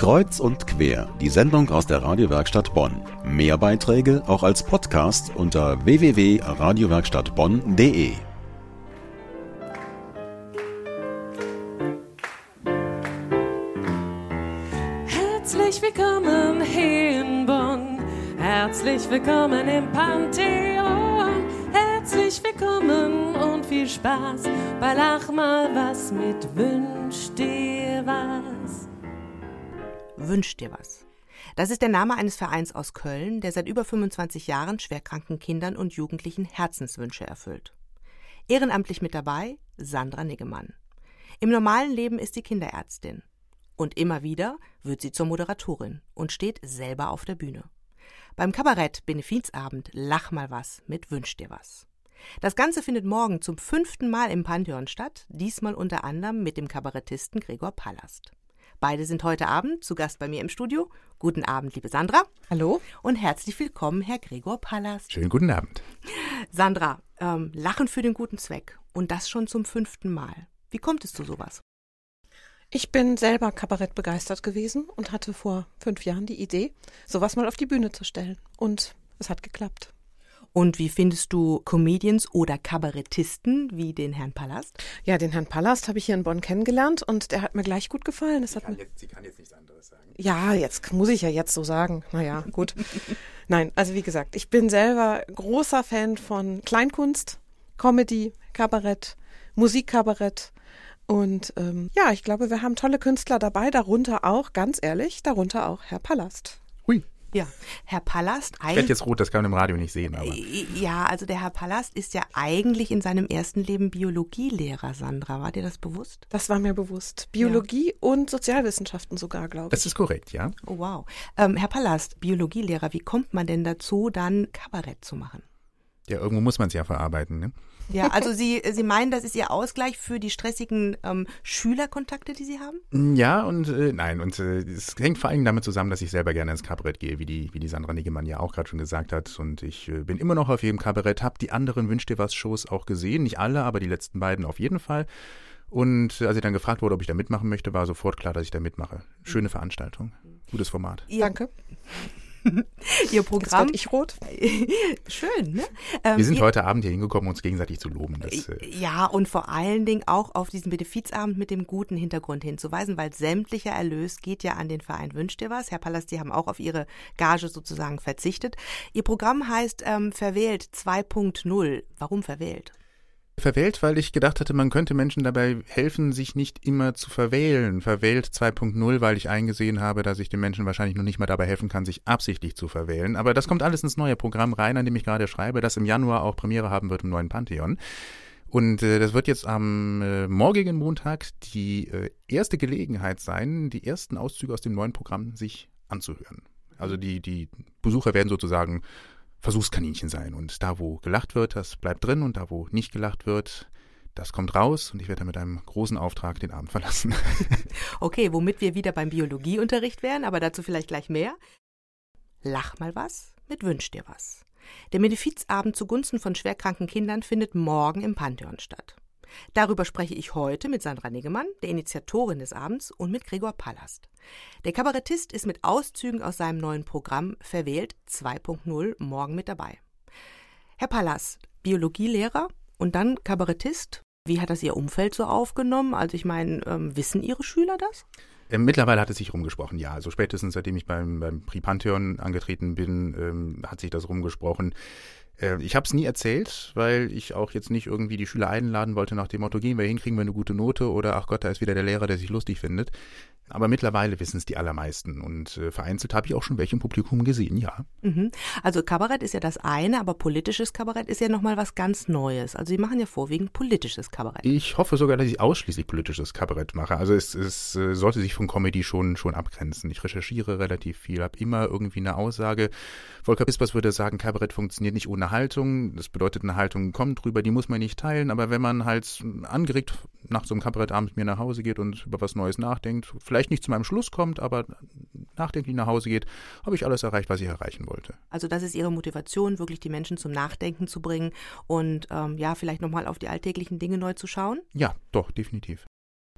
Kreuz und quer, die Sendung aus der Radiowerkstatt Bonn. Mehr Beiträge auch als Podcast unter www.radiowerkstattbonn.de. Herzlich willkommen hier in Bonn. Herzlich willkommen im Pantheon. Herzlich willkommen und viel Spaß bei Lach mal was mit Wünsch dir was. Wünsch dir was. Das ist der Name eines Vereins aus Köln, der seit über 25 Jahren schwerkranken Kindern und Jugendlichen Herzenswünsche erfüllt. Ehrenamtlich mit dabei Sandra Niggemann. Im normalen Leben ist sie Kinderärztin. Und immer wieder wird sie zur Moderatorin und steht selber auf der Bühne. Beim Kabarett Benefizabend Lach mal was mit Wünsch dir was. Das Ganze findet morgen zum fünften Mal im Pantheon statt, diesmal unter anderem mit dem Kabarettisten Gregor Palast. Beide sind heute Abend zu Gast bei mir im Studio. Guten Abend, liebe Sandra. Hallo. Und herzlich willkommen, Herr Gregor Palast. Schönen guten Abend. Sandra, ähm, Lachen für den guten Zweck. Und das schon zum fünften Mal. Wie kommt es zu sowas? Ich bin selber Kabarett begeistert gewesen und hatte vor fünf Jahren die Idee, sowas mal auf die Bühne zu stellen. Und es hat geklappt. Und wie findest du Comedians oder Kabarettisten wie den Herrn Palast? Ja, den Herrn Palast habe ich hier in Bonn kennengelernt und der hat mir gleich gut gefallen. Das Sie, hat kann mir jetzt, Sie kann jetzt nichts anderes sagen. ja, jetzt muss ich ja jetzt so sagen. Naja, gut. Nein, also wie gesagt, ich bin selber großer Fan von Kleinkunst, Comedy, Kabarett, Musikkabarett. Und ähm, ja, ich glaube, wir haben tolle Künstler dabei, darunter auch, ganz ehrlich, darunter auch Herr Palast. Hui. Ja, Herr Palast Ich werde eigentlich. jetzt rot, das kann man im Radio nicht sehen, aber. Ja, also der Herr Palast ist ja eigentlich in seinem ersten Leben Biologielehrer, Sandra. War dir das bewusst? Das war mir bewusst. Biologie und Sozialwissenschaften sogar, glaube ich. Das ist korrekt, ja. Oh, wow. Ähm, Herr Palast, Biologielehrer, wie kommt man denn dazu, dann Kabarett zu machen? Ja, irgendwo muss man es ja verarbeiten, ne? Ja, also Sie, Sie meinen, das ist Ihr Ausgleich für die stressigen ähm, Schülerkontakte, die Sie haben? Ja, und äh, nein, und äh, es hängt vor allem damit zusammen, dass ich selber gerne ins Kabarett gehe, wie die, wie die Sandra Niggemann ja auch gerade schon gesagt hat. Und ich äh, bin immer noch auf jedem Kabarett, habe die anderen Wünsch dir was Shows auch gesehen. Nicht alle, aber die letzten beiden auf jeden Fall. Und äh, als ich dann gefragt wurde, ob ich da mitmachen möchte, war sofort klar, dass ich da mitmache. Schöne Veranstaltung, gutes Format. Ihr, Danke. Ihr Jetzt Programm. werde ich rot. Schön, ne? Ähm, Wir sind ihr, heute Abend hier hingekommen, uns gegenseitig zu loben. Das, äh, Ja, und vor allen Dingen auch auf diesen Benefizabend mit dem guten Hintergrund hinzuweisen, weil sämtlicher Erlös geht ja an den Verein Wünsch dir was. Herr Pallas, die haben auch auf ihre Gage sozusagen verzichtet. Ihr Programm heißt ähm, Verwählt 2.0. Warum verwählt? Verwählt, weil ich gedacht hatte, man könnte Menschen dabei helfen, sich nicht immer zu verwählen. Verwählt 2.0, weil ich eingesehen habe, dass ich den Menschen wahrscheinlich noch nicht mal dabei helfen kann, sich absichtlich zu verwählen. Aber das kommt alles ins neue Programm rein, an dem ich gerade schreibe, das im Januar auch Premiere haben wird im neuen Pantheon. Und äh, das wird jetzt am äh, morgigen Montag die äh, erste Gelegenheit sein, die ersten Auszüge aus dem neuen Programm sich anzuhören. Also die, die Besucher werden sozusagen Versuchskaninchen sein. Und da, wo gelacht wird, das bleibt drin. Und da, wo nicht gelacht wird, das kommt raus. Und ich werde dann mit einem großen Auftrag den Abend verlassen. Okay, womit wir wieder beim Biologieunterricht wären, aber dazu vielleicht gleich mehr. Lach mal was mit Wünsch dir was. Der Benefizabend zugunsten von schwerkranken Kindern findet morgen im Pantheon statt. Darüber spreche ich heute mit Sandra Niggemann, der Initiatorin des Abends, und mit Gregor Palast. Der Kabarettist ist mit Auszügen aus seinem neuen Programm Verwählt 2.0 morgen mit dabei. Herr Palast, Biologielehrer und dann Kabarettist. Wie hat das Ihr Umfeld so aufgenommen? Also ich meine, ähm, wissen Ihre Schüler das? Äh, Mittlerweile hat es sich rumgesprochen, ja. Also spätestens seitdem ich beim, beim Pantheon angetreten bin, ähm, hat sich das rumgesprochen. Äh, ich habe es nie erzählt, weil ich auch jetzt nicht irgendwie die Schüler einladen wollte nach dem Motto, gehen wir hin, kriegen wir eine gute Note oder ach Gott, da ist wieder der Lehrer, der sich lustig findet. Aber mittlerweile wissen es die allermeisten und äh, vereinzelt habe ich auch schon welche im Publikum gesehen, ja. Mhm. Also Kabarett ist ja das eine, aber politisches Kabarett ist ja nochmal was ganz Neues. Also Sie machen ja vorwiegend politisches Kabarett. Ich hoffe sogar, dass ich ausschließlich politisches Kabarett mache. Also es, es äh, sollte sich von Comedy schon, schon abgrenzen. Ich recherchiere relativ viel, habe immer irgendwie eine Aussage. Volker Pispers würde sagen, Kabarett funktioniert nicht ohne Haltung. Das bedeutet, eine Haltung kommt drüber, die muss man nicht teilen. Aber wenn man halt angeregt nach so einem Kabarettabend mir nach Hause geht und über was Neues nachdenkt, vielleicht nicht zu meinem Schluss kommt, aber nachdenklich nach Hause geht, habe ich alles erreicht, was ich erreichen wollte. Also das ist Ihre Motivation, wirklich die Menschen zum Nachdenken zu bringen und ähm, ja, vielleicht nochmal auf die alltäglichen Dinge neu zu schauen. Ja, doch, definitiv.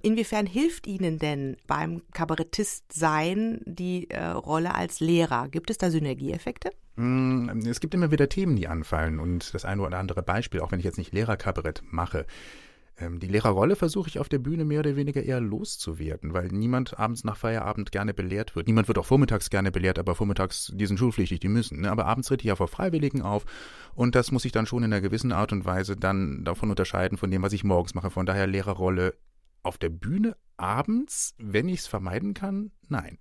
Inwiefern hilft Ihnen denn beim Kabarettist-Sein die äh, Rolle als Lehrer? Gibt es da Synergieeffekte? Mm, es gibt immer wieder Themen, die anfallen und das eine oder andere Beispiel, auch wenn ich jetzt nicht Lehrerkabarett mache. Ähm, die Lehrerrolle versuche ich auf der Bühne mehr oder weniger eher loszuwerden, weil niemand abends nach Feierabend gerne belehrt wird. Niemand wird auch vormittags gerne belehrt, aber vormittags, die sind schulpflichtig, die müssen. Ne? Aber abends tritt ich ja vor Freiwilligen auf und das muss ich dann schon in einer gewissen Art und Weise dann davon unterscheiden von dem, was ich morgens mache. Von daher Lehrerrolle auf der Bühne abends, wenn ich es vermeiden kann, nein.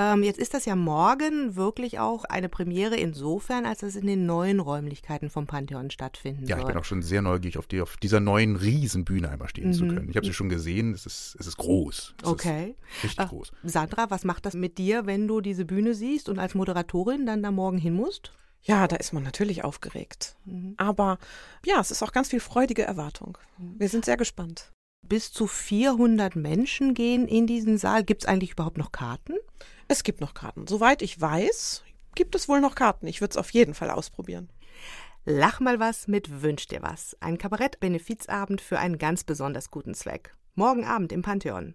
Ähm, jetzt ist das ja morgen wirklich auch eine Premiere insofern, als es in den neuen Räumlichkeiten vom Pantheon stattfinden Ja, wird. ich bin auch schon sehr neugierig, auf, die, auf dieser neuen Riesenbühne einmal stehen zu Mhm. können. Ich habe sie schon gesehen, es ist, es ist groß. Es Okay. Ist richtig Äh, groß. Sandra, was macht das mit dir, wenn du diese Bühne siehst und als Moderatorin dann da morgen hin musst? Ja, da ist man natürlich aufgeregt. Aber ja, es ist auch ganz viel freudige Erwartung. Wir sind sehr gespannt. Bis zu 400 Menschen gehen in diesen Saal. Gibt es eigentlich überhaupt noch Karten? Es gibt noch Karten. Soweit ich weiß, gibt es wohl noch Karten. Ich würde es auf jeden Fall ausprobieren. Lach mal was mit Wünsch dir was. Ein Kabarett-Benefizabend für einen ganz besonders guten Zweck. Morgen Abend im Pantheon.